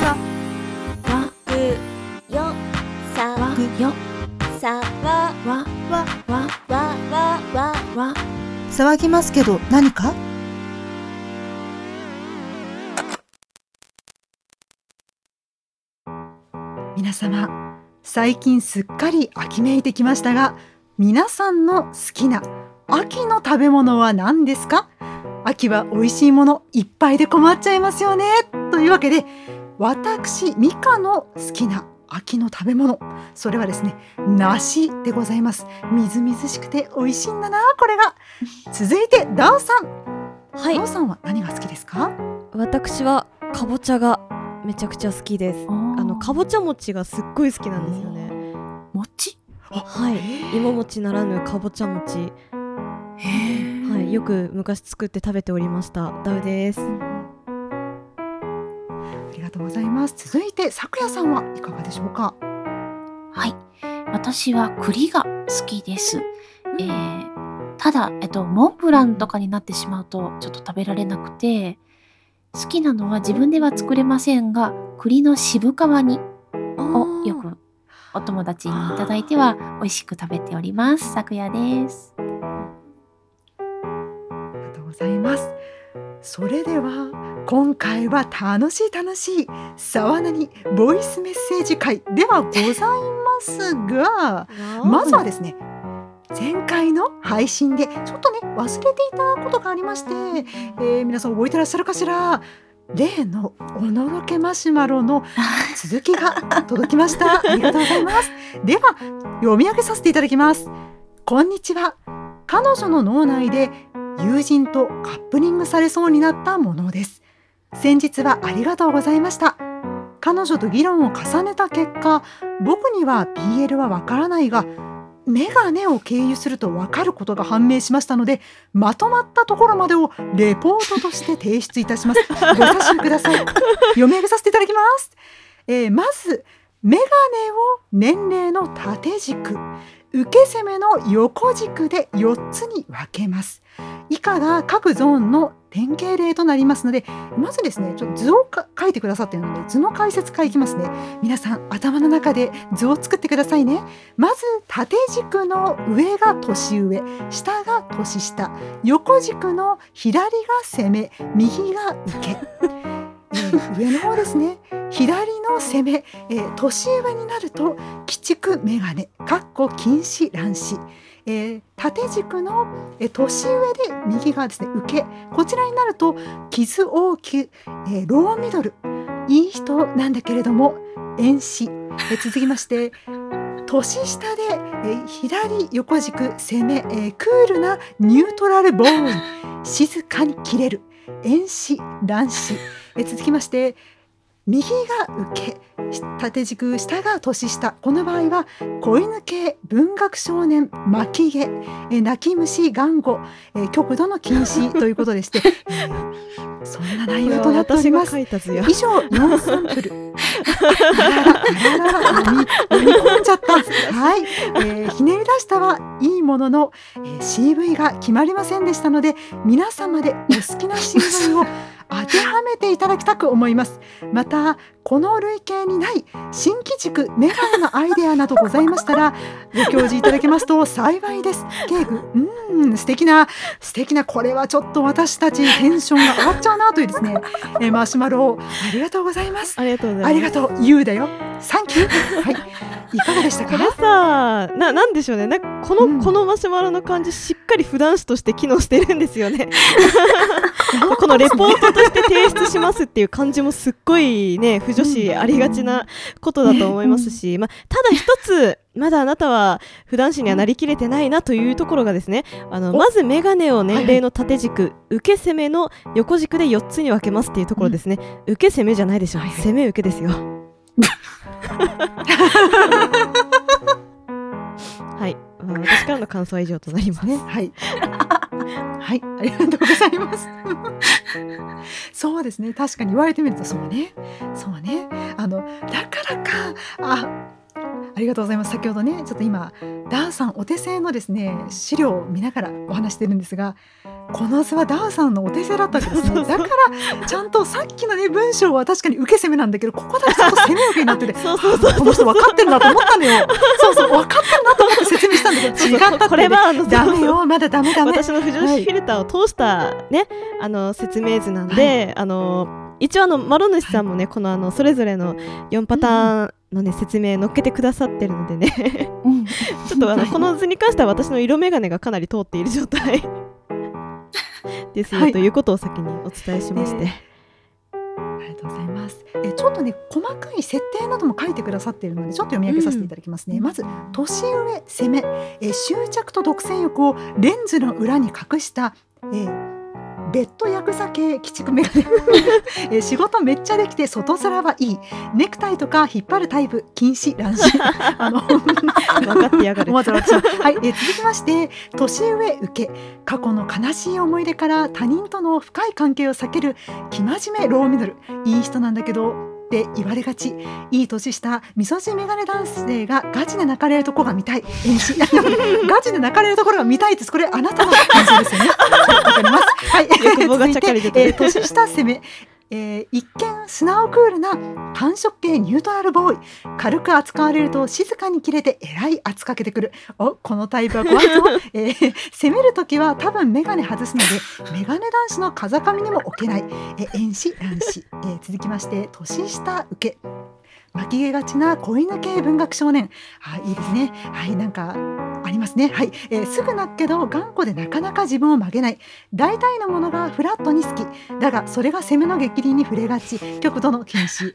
さわくよさわくよ。さわわわわわわわわ。騒ぎますけど何か？皆様最近すっかり秋めいてきましたが皆さんの好きな秋の食べ物は何ですか？秋は美味しいものいっぱいで困っちゃいますよねというわけで私ミカの好きな秋の食べ物。それはですね梨でございます。みずみずしくて美味しいんだなこれが。続いてダオさん、はい。ダオさんは何が好きですか？私はかぼちゃがめちゃくちゃ好きです。あのかぼちゃ餅がすっごい好きなんですよね。餅？はい。芋餅ならぬかぼちゃ餅。はい。よく昔作って食べておりました。ダウですありがとうございます。続いてさくやさんはいかがでしょうか？はい。私は栗が好きです、えーただ、えっと、モンブランとかになってしまうとちょっと食べられなくて好きなのは自分では作れませんが栗の渋皮煮をよくお友達にいただいては美味しく食べております。昨夜です。ありがとうございますそれでは今回は楽しい楽しい沢なにボイスメッセージ会ではございますがまずはですね前回の配信でちょっとね忘れていたことがありまして、えー皆さん覚えてらっしゃるかしら？例のおのろけマシュマロの 続きが届きました。ありがとうございます。では読み上げさせていただきます。こんにちは。彼女の脳内で友人とカップリングされそうになったものです。先日はありがとうございました。彼女と議論を重ねた結果僕には BL はわからないがメガネを経由すると分かることが判明しましたのでまとまったところまでをレポートとして提出いたします。ご察しください。読み上げさせていただきます、えーまずメガネを年齢の縦軸受け攻めの横軸で4つに分けます以下が各ゾーンの典型例となりますのでまずですねちょっと図をか書いてくださっているので図の解説からいきますね。皆さん頭の中で図を作ってくださいね。まず縦軸の上が年上下が年下横軸の左が攻め右が受け、えー上の方ですね。左の攻め、えー年上になると鬼畜メガネかっこ禁止乱視えー縦軸の、えー年上で右側ですね受け。こちらになると傷大きく、えーローミドル。いい人なんだけれども遠視、えー続きまして年下で、えー左横軸攻め、えークールなニュートラルボーイ静かに切れる。遠視乱視、えー続きまして右が受け縦軸下が年下。この場合は子犬系文学少年巻き毛。えー泣き虫頑固、えー極度の禁止 ということでして、え ーそんな内容となっております。以上4サンプル。読み込んじゃった。はい、えーひねり出したはいいものの、えー CV が決まりませんでしたので皆様でお好きな CV を当てはめていただきたく思います。またこの類型にない新規軸メガネのアイデアなどございましたらご教示いただけますと幸いです。ケイグうん素敵な素敵なこれはちょっと私たちテンションが上がっちゃうなというですね、えーマシュマロをありがとうございます。ありがとうございます。ありがとう、ゆうだよ。サンキュー。はい。いかがでしたか？これさななんでしょうね。なんかこの、うん。このマシュマロの感じしっかり普段詞として機能してるんですよねこのレポートとして提出しますっていう感じもすっごいね不女子ありがちなことだと思いますし、まあ、ただ一つまだあなたは普段詞にはなりきれてないなというところがですねあのお。まずメガネを年齢の縦軸、受け攻めの横軸で4つに分けますっていうところですね、受け攻めじゃないでしょ、攻め受けですよ。はい、まあ、私からの感想は以上となります。ね。はい。はい、ありがとうございます。そうですね。確かに言われてみると、そうね。そうね。あの、だからか。あ。ありがとうございます。先ほどね、ちょっと今。ダンさんお手製のですね資料を見ながらお話してるんですがこの図はダーさんのお手製だったわけですね。だからちゃんとさっきのね文章は確かに受け攻めなんだけどここだけちょっと攻め受けになっててそうそうそう。あこの人分かってるなと思ったのよ。そうそう。分かってるなと思って説明したんだけど違ったって、ね、これはあのダメよまだダメダメ私の不女子フィルターを通したね、あの説明図なんで、あの一応あのマロ主さんもね、このあのそれぞれの4パターンのね説明載っけてくださってるのでね。うん。ちょっとあのこの図に関しては私の色眼鏡がかなり通っている状態ですよ、はいということを先にお伝えしまして、ありがとうございます。えちょっとね細かい設定なども書いてくださっているのでちょっと読み上げさせていただきますね。まず年上攻め、え執着と独占欲をレンズの裏に隠した、えーベッドヤクザ系鬼畜メガネ、えー仕事めっちゃできて外面はいい。ネクタイとか引っ張るタイプ禁止乱視。あの分かってやがる。はい、えー続きまして年上受け。過去の悲しい思い出から他人との深い関係を避ける生真面目ローミドル。いい人なんだけどって言われがち。いい年したみそじメガネ男性がガチで泣かれるとこが見たい。ガチで泣かれるところが見たいってこれあなたの感想ですよね。はいわかります。はい。えー年下攻めえー一見素直クールな繁殖系ニュートラルボーイ。軽く扱われると静かに切れてえらい圧かけてくる。おこのタイプは怖いぞ、えー攻める時は多分メガネ外すのでメガネ男子の風上にも置けない。え遠視乱視、えー続きまして年下受け。巻き毛がちな子犬系文学少年。あいいですね。はいなんかありますね。はい、えーすぐ泣くけど頑固でなかなか自分を曲げない。大体のものがフラットに好き。だがそれが攻めの激鱗に触れがち。極度の禁止。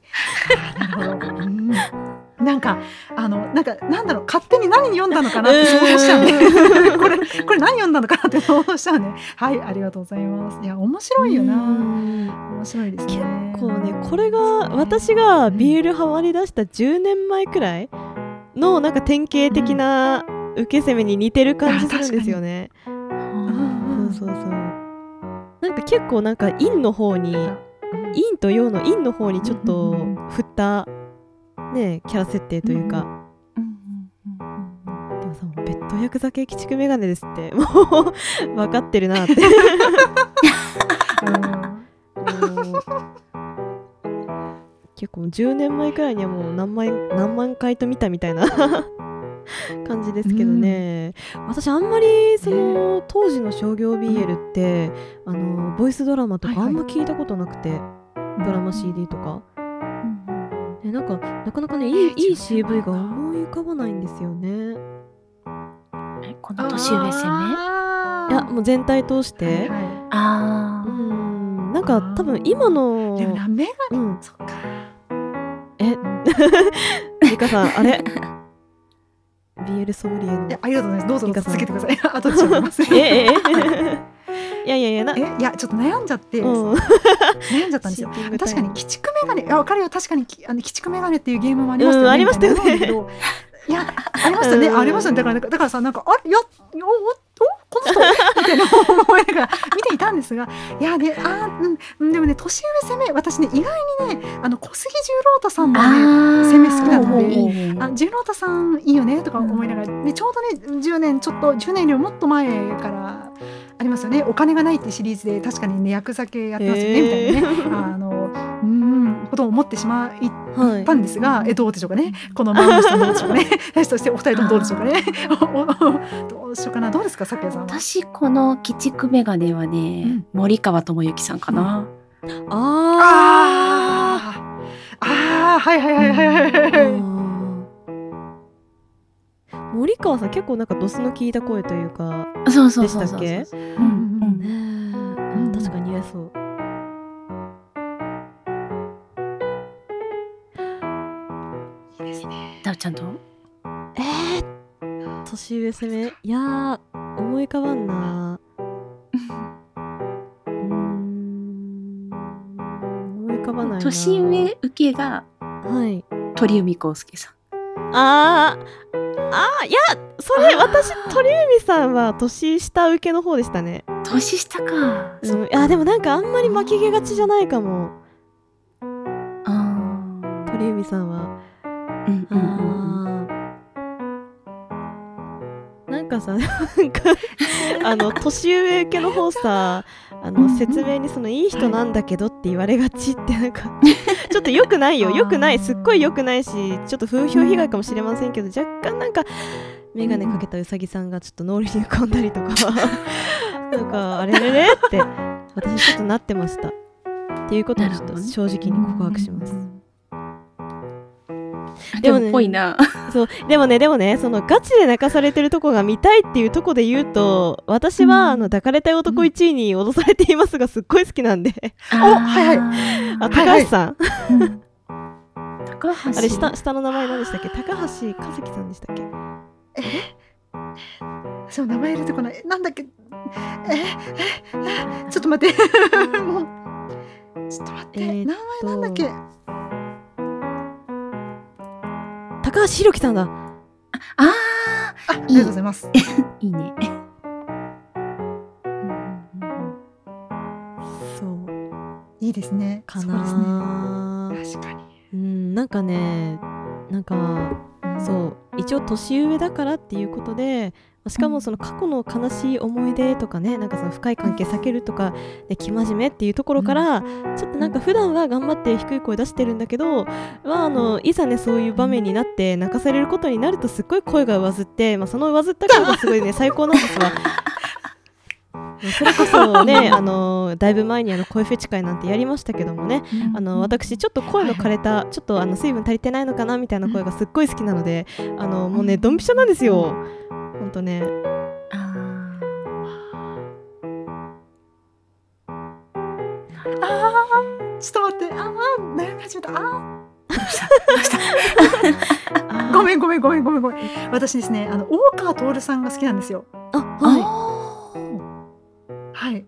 なるほど。うん。なんかあのなんかなんだろう。勝手に何読んだのかなって想像しちゃうね。これこれ何読んだのかなって想像しちゃうね。はいありがとうございます。いや面白いよな。うん。面白いですね。結構ねこれが私がビールハマり出した10年前くらいのなんか典型的な受け攻めに似てる感じするんですよね。うんそうそうそう。なんか結構なんか陰の方に陰と陽の陰の方にちょっと振ったねキャラ設定というか。でもさベッドヤクザ系鬼畜メガネですってもう分かってるなって。結構10年前くらいにはもう何万何万回と見たみたいな感じですけどね、私あんまりその当時の商業 BL ってあのボイスドラマとかはいはい。あんま聞いたことなくて、ドラマ CD とか、ね、なんかなかなかねいいいい CV が思い浮かばないんですよね。えこの年上攻め？いやもう全体通して、あうーん。なんか多分今のでもな目がうん。そっか。え？リカさんあれ？BL ソムリエのいやありがとうございます。どうぞ続けてください。後で喋ります。え ええ。いやいやいやな。えいやちょっと悩んじゃって、うん。悩んじゃったんですよ。確かに鬼畜メガネあ分かるよ。確かにきあの鬼畜メガネっていうゲームもありましたよね、うんありましたよね。いやありましたね、うんありましたね。だからだからさなんかあれいやおおおこの人みたいな思いながら見ていたんですが いやねあーうんうんでもね年上攻め私ね意外にねあの小杉十郎太さんのね攻め好きなのであ十郎太さんいいよねとか思いながら、でちょうどね10年ちょっと10年よりももっと前からありますよね。お金がないってシリーズで確かにね役酒やってますよね、みたいなね。あのうんことを思ってしまいはいたんですが、えどうでしょうかね。この周りの人どうでしょうかね。そしてお二人ともどうでしょうかね。どうしようかな。どうですか咲夜さんは。私この鬼畜メガネはね、森川智之さんかな、ああー。あー。はいはいはいはいはいーはい。あー森川さん結構なんかドスの効いた声というかそうそうそうそうでしたっけ？うんうん。ねえうん。確かに似合いそう。いいですね。ダウちゃんと？えー、年上攻め？いやー思い浮かばんな。うーん。思い浮かばないな。年上受けがはい。鳥海浩介さん。あーあーいやそれ私鳥海さんは年下受けの方でしたね、年下か、うん、いやでもなんかあんまり巻き毛がちじゃないかも。あ鳥海さんは。ーうんうんうんうん。あかさなんかあの 年上受けの方さあうんうん。の説明にそのいい人なんだけどって言われがちってなんかちょっと良くないよ。良くないすっごい良くないしちょっと風評被害かもしれませんけど若干なんか眼鏡かけたうさぎさんがちょっと脳裏に浮かんだりとか。なんかあれれれって私ちょっとなってました。っていうことをちょっと正直に告白します。でもでもねぽいな。そうでもねでもねそのガチで泣かされてるとこが見たいっていうとこで言うと私は、うん。あの抱かれたい男1位に脅されていますがすっごい好きなんで。おはいはい。あはい高橋さん、うん。高橋。あれ下下の名前何でしたっけ？高橋和樹さんでしたっけ？そう名前出てこない。なんだっけ？え？え？え？ちょっと待って。もう。ちょっと待って、えーっ名前なんだっけ？高橋宏樹さんだ。ああありがとうございます。あ、いいね。そう。いいですね。かそうですなね。確かに。うんなんかねなんかそう一応年上だからっていうことでしかもその過去の悲しい思い出とかねなんかその深い関係避けるとかで生真面目っていうところから、ちょっとなんか普段は頑張って低い声出してるんだけど、まあ、あのいざねそういう場面になって泣かされることになるとすっごい声が上ずって、まあ、その上ずった声がすごいね最高なんですわ。それこそね、あのだいぶ前にあの声フェチ会なんてやりましたけどもね、あの私ちょっと声の枯れた、ちょっとあの水分足りてないのかなみたいな声がすっごい好きなので、あのもうねドンピシャなんですよ。ほん。とね。ああー。ちょっと待って。あー。悩み始めた。あー。ごめんごめんごめんごめんごめん。私ですねあの大川徹さんが好きなんですよ。あ、あ。ははい。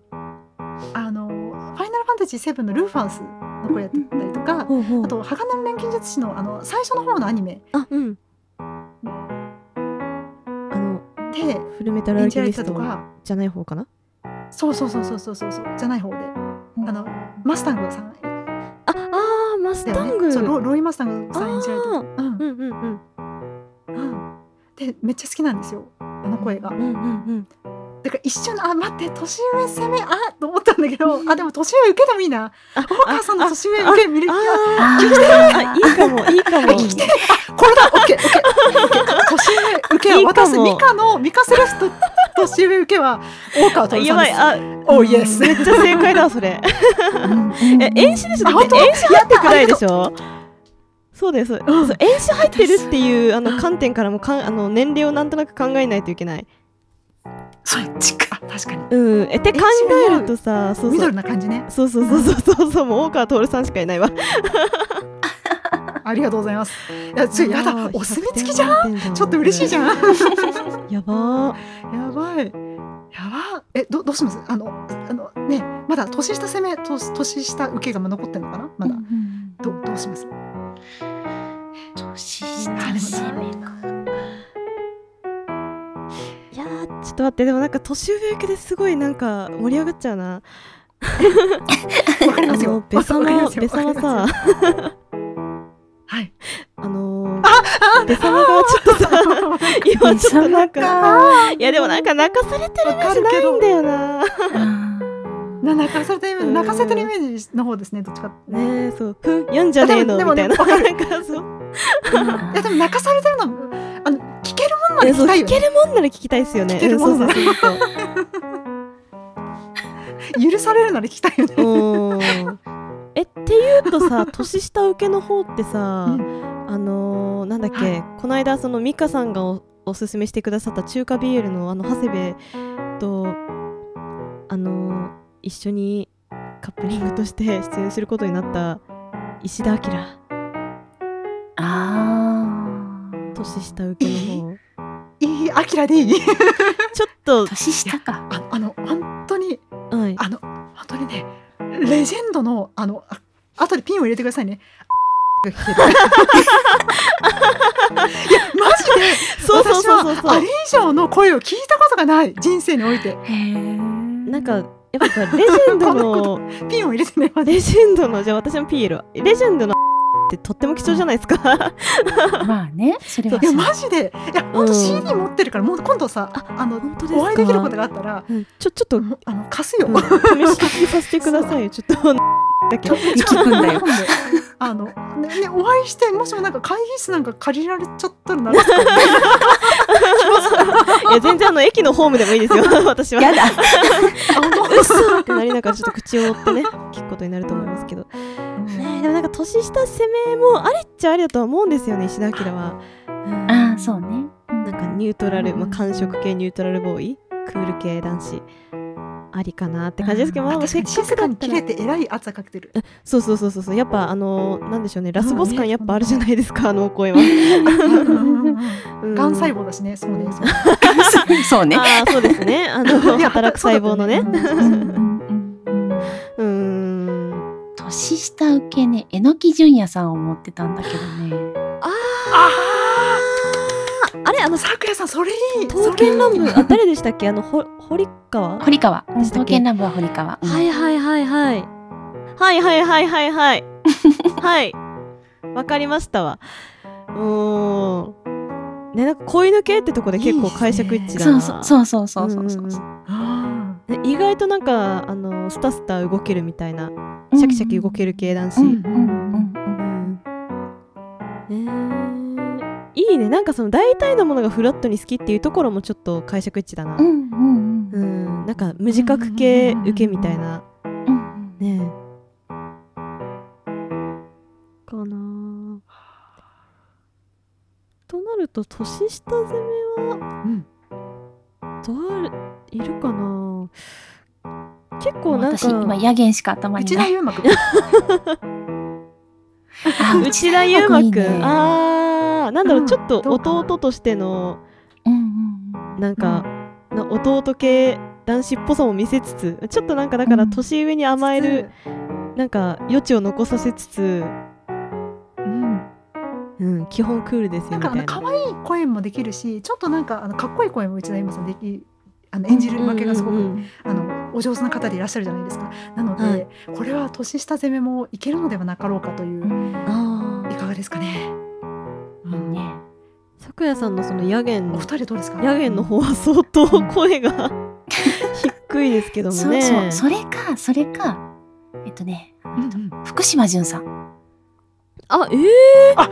あのファイナルファンタジー7のルーファンスの声やってたりとかうほうあと鋼の錬金術師のあの最初の方のアニメ。あ、うん。あのでフルメタルア演じゃない方かな？そうそうそうそうそうそうじゃない方で。あのマスタングさん。あ、あーマスタング。そうロロイ・マスタングさん演じられた。うん。うんうんうん。うん。でめっちゃ好きなんですよ。あの声が。うんうんうん。だから一瞬あ待って年上攻めあと思ったんだけどあでも年上受けてもいいな。あ、大川さんの年上受け見るあいやああ、い。いかもいいかも。聞きてこれだオッケーオッケー。年上受けいいは私ミカのミカセレスト年上受けは大川徹さんです。やばい、あ、おイエスめっちゃ正解だそれ。え、演詞でしょ？演詞入ってくらいでしょ？そうです、そううん。演詞入ってるっていうあの観点からもかんあの年齢をなんとなく考えないといけない。そっちか。あ確かに。うん、えって考えるとさ、そうミドそうルな感じね。そうそうそうそうそう。そうもう大川徹さんしかいないわ。ありがとうございます。いやちょやだお墨付きじゃん。100点ちょっと嬉しいじゃん。ん。やばー。やばい。やばえどどうします？あのあのねまだ年下攻めと年下受けが残ってんのかな？まだ、どどうします？年下攻めか。ちょっと待ってでもなんか年上受けですごいなんか盛り上がっちゃうな。あわかりますよ。のベサマベサマさはい。あのー、ベサマがちょっとさ今ちょっとなんかあいやでもなんか泣かされてるイメージないんだよな。な泣かされてるうん。泣かせてるイメージの方ですねどっちかねえそう。ふん読んじゃねえのみたいなでもねなんかそう。いやでも泣かされてるのえそう聞けるもんなら聞きたいですよね。聞けるもんなら。許されるなら聞きたいよね。えっていうとさ 年下受けの方ってさ、うん。あのー、なんだっけ、はい。この間その美香さんがおおすすめしてくださった中華 BL のあの長谷部とあのー一緒にカップリングとして 出演することになった石田明。あ年下受けの方いいアキラでいいちょっとあ。年下か。ああの本当にはいあの本当にねレジェンドのあのあ後でピンを入れてくださいね。いやマジでそうそうそうそうあれ以上の声を聞いたことがない人生においてへえ。なんかやっぱさレジェンドの ピンを入れてねレジェンドのじゃあ私の PL レジェンドのってとっても貴重じゃないですか。まあねそれはいやマジで。いや本当うん CD 持ってるからもう今度さあの本当ですか？お会いできることがあったらうん。ちょちょっと、あの貸すよ、試し聞きさせてくださいよ。ちょっとだけ聞くんだよ。あのねねお会いしてもしもなんか会議室なんか借りられちゃったらなるすか い。や全然あの駅のホームでもいいですよ 私は。やだ。あ嘘。ってなりながらちょっと口を折ってね聞くことになると思いますけど、でもなんか年下攻めもありっちゃありだとは思うんですよね石田明は、うん。ああそうね。なんかニュートラル、まあ、うん寒色系ニュートラルボーイクール系男子ありかなって感じですけど、まあ、せっかに静かにくだったら切れてえらい圧がかけてる。そうそうそうそうそうやっぱあのーなんでしょうねラスボス感やっぱあるじゃないですか、あのお声は、うん。がん細胞だしねそうねそう そうね。ああそうですね。あの働く細胞のね年下受けね榎木純也さんを持ってたんだけどね。ああああれあのあさくらさんそれいい刀剣乱舞あ誰でしたっけ？あのほ堀川？堀川。でしたっけ？刀剣乱舞は堀川、うん。はいはいはいはい。はいはいはいはいはい。はい。わかりましたわ。うーんねなんか子犬系ってとこで結構解釈一致だそうな。そうそうそうそうそうそう。うん。うんあね意外となんかあのスタスタ動けるみたいなシャキシャキ動ける系男子、うん。うん。うん。えーいいねなん。かその大体のものがフラットに好きっていうところもちょっと解釈一致だなうん。なん。か無自覚系受けみたいなうん。ねえかなあとなると年下攻めはうん誰いるかな？結構なん私今か野源しか頭に内ない。田優馬くん。あ内田優馬くんね。あーなんだろう、うん。ちょっと弟としてのうんうんなんか、な弟系男子っぽさも見せつつちょっとなんかだからうん。年上に甘える、なんか余地を残させつつ、うんうん、基本クールですよなんかあの可愛い声もできるしちょっとなんかあのかっこいい声も内田優馬さんできあの演じるわけがすごく、うんうんうんあのお上手な方でいらっしゃるじゃないですか。なので、はい。これは年下攻めもいけるのではなかろうかという、うんあいかがですかね、いいね。咲夜さんのその野源。お二人どうですか？野源の方は相当声が低いですけどもそうねそうそれかそれかえっとねうんうん。福島純さんあえー、あ。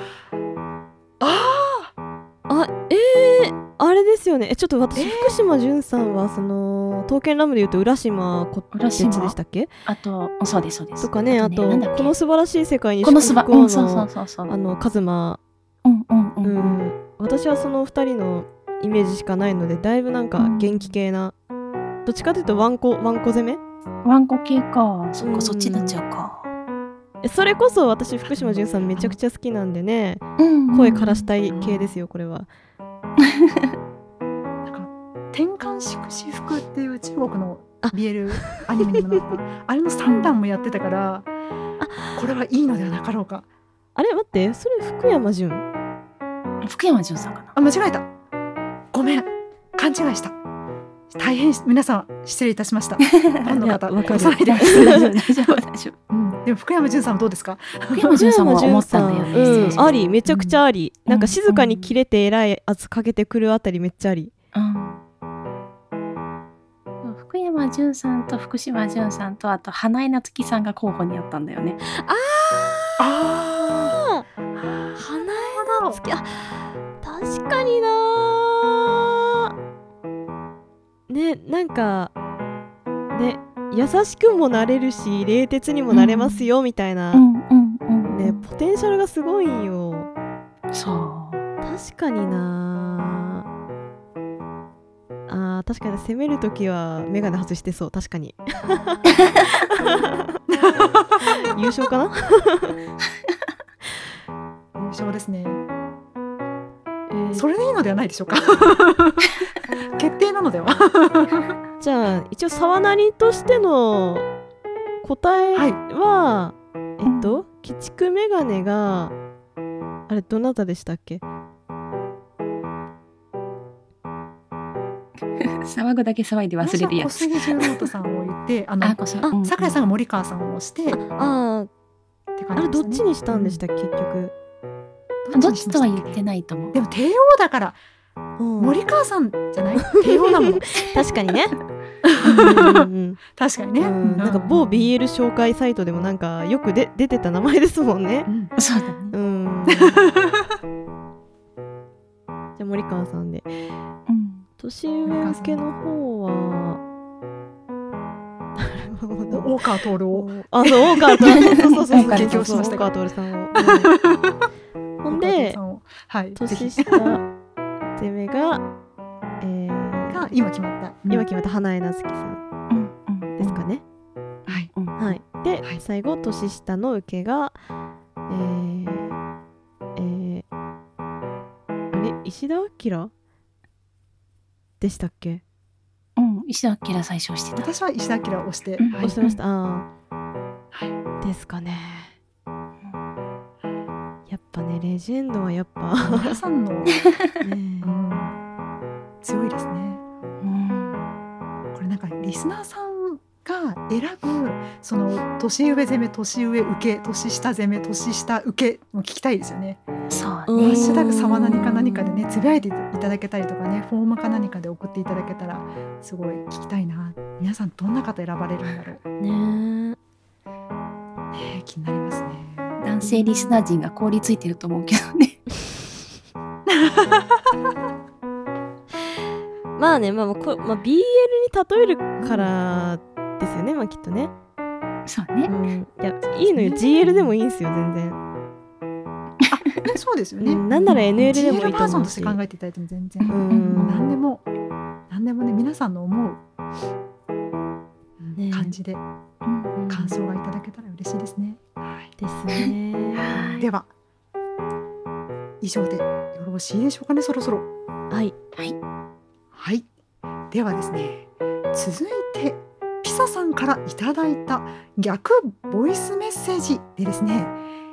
あ。えー、あれですよね。えちょっと私、えー。福島純さんはその刀剣乱舞でいうと浦島こ浦島？別でしたっけ？あとそうですそうです。とかねあとなんだっけ？この素晴らしい世界にこのすば祝福をうんそうそうそうそう。あのカズマ。うんうんううん。うん。ん、私はその2人のイメージしかないのでだいぶなんかうん。元気系な、どっちかというとワンコワンコ攻め？ワンコ系か。そっうん。かそっちになっちゃうか。えそれこそ私福島純さんめちゃくちゃ好きなんでね。うん声枯らしたい系ですよこれは。なんか天寒祝私服っていう中国のあ。BL アニメにもなった あれの三段もやってたからこれはいいのではなかろうか。あれ待ってそれ福山純？福山純さんかな。あ間違えた。ごめん。勘違いした大変皆さん失礼いたしました。ファンの方わかる。殺さないで。大丈夫大丈夫。でも福山潤さんはどうですか？福山純さんは 思ったんだよねうん、ありめちゃくちゃあり、うん。なんか静かに切れて偉い圧かけてくるあたりめっちゃあり。うん。福山純さんと福島純さんとあと花江夏樹さんが候補にあったんだよね。あああ花江夏樹。あ確かになねなんかね優しくもなれるし冷徹にもなれますよみたいな、ねポテンシャルがすごいんよ。そう。確かにな。あー確かに攻めるときは眼鏡外してそう。確かに。優勝かな？優勝ですね。えーそれでいいのではないでしょうか。決定なのでは。じゃあ一応沢なりとしての答えはい。は、えっと鬼畜メガネがあれどなたでしたっけ？騒ぐだけ騒いで忘れるや小杉十郎太さんを言って あのあこそあ桜井さんが森川さんを押してああってあ。れどっちにしたんでしたっけ結局、どっちとは言ってないと思う。でも帝王だから。うん。森川さんじゃない？帝王だもん。確かにね。うん。うん。確かにね、うん。なんか某 BL 紹介サイトでもなんかよくで出てた名前ですもんね。うん。そうだね。うん。じゃあ森川さんで。うん。年上受けの方は。大川徹を。あ、そう、大川徹。そうそうそうそう。激推しました大川徹さんを。はいほんではい年下攻め が、えーが今決まった、うん。今決まった花江夏樹さんうんうんですかね。はいうん。はい。で、はい。最後、年下の受けが、えー、えー、あれ、石田明？でしたっけ？うん。石田明最初してた。私は石田明を押して、うん。はい。押してました。あはい。あ、ですかね。やっぱね、レジェンドはやっぱ、皆さんの、ね。うん、強いですね。うん。これなんかリスナーさんが選ぶその年上攻め年上受け年下攻め年下受けも聞きたいですよね。そううんハッねシュタグ様何か何かでねつぶやいていただけたりとかねフォームか何かで送っていただけたらすごい聞きたいな。皆さんどんな方選ばれるんだろう。ねねえ気になりますね。男性リスナー陣が凍りついてると思うけどね。まあね、まあ、まあこまあ、BL に例えるからですよね、まあきっとね。そうね。うん、いや、いいのよ、GL でもいいんですよ、全然。ねそうですよね。うん。なんなら NL でもいい GL とバージョン思うし。として考えていただいても全然、うん。何でも何でもね皆さんの思う、感じで。うん感想がいただけたら嬉しいですね。はい。ですね。はい。では以上でよろしいでしょうかねそろそろ。はい。はい。ではですね続いてピサさんからいただいた逆ボイスメッセージでですね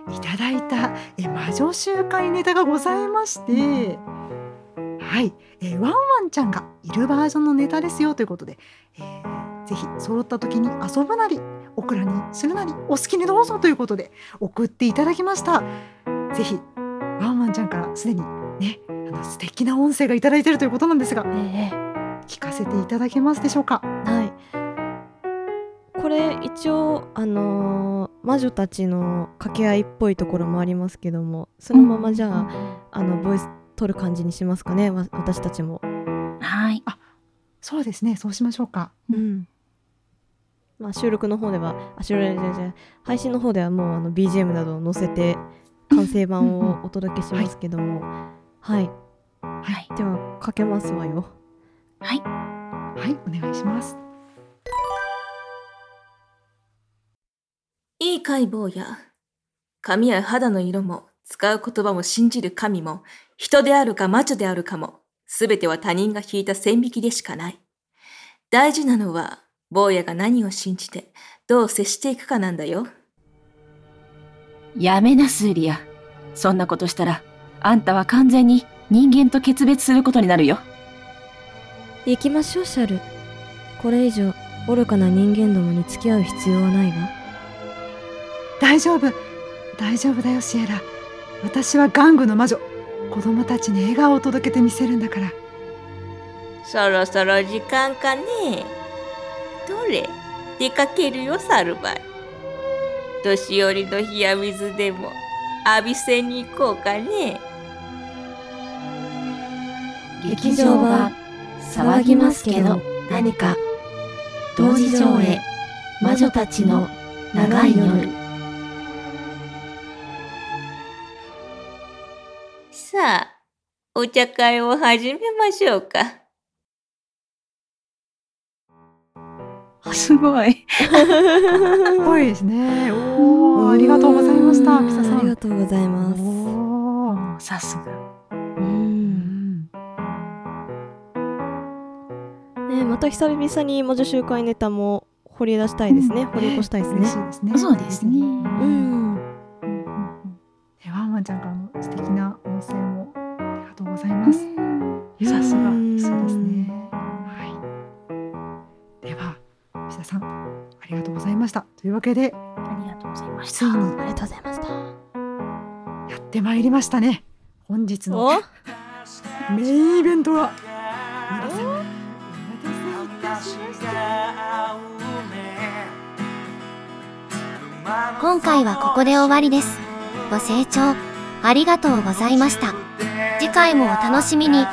いただいたえ魔女集会ネタがございましてはい、えーワンワンちゃんがいるバージョンのネタですよということで、えーぜひ揃った時に遊ぶなりオクラにするなりお好きにどうぞということで送っていただきました。ぜひワンワンちゃんからすでにねあの素敵な音声がいただいているということなんですがえ聞かせていただけますでしょうか？えはい。これ一応あのー魔女たちの掛け合いっぽいところもありますけどもそのままじゃあ、あのボイス取る感じにしますかねわ私たちも。はい。そうですねそうしましょうか。うん。まあ収録の方ではあ収録じゃじゃ配信の方ではもうあの BGM などを載せて完成版をお届けしますけども、はい、はい。ではかけますわよ。はい。はいお願いします。いい解剖や、髪や肌の色も、使う言葉も信じる神も、人であるか魔女であるかも、すべては他人が引いた線引きでしかない。大事なのは、坊やが何を信じて、どう接していくかなんだよ。やめなスーリア。そんなことしたらあんたは完全に人間と決別することになるよ。行きましょうシャル。これ以上愚かな人間どもに付き合う必要はないわ。大丈夫。大丈夫だよシエラ。私は玩具の魔女。子供たちに笑顔を届けてみせるんだから。そろそろ時間かね。どれ出かけるよ、サルバイ。年寄りの冷や水でも浴びせに行こうかね。劇場は騒ぎますけど何か同時上映魔女たちの長い夜さあ、お茶会を始めましょうか。すごい。すごいですね。おーありがとうございましたピサさん。ありがとうございます。おーさすがねまた久々に魔女集会ネタも掘り出したいですね、掘り起こしたいですね。嬉し。いですね。そうですね。うん。ワンワンちゃんからの素敵な音声もありがとうございます。さすが。うん。そうですね。はい。では、吉田さん、あありがとうございましたというわけでありがとうございました。ありがとうございましたやってまいりましたね本日のお？メインイベントは皆様お待たせいたしました今回はここで終わりです。ご清聴ありがとうございました。次回もお楽しみに。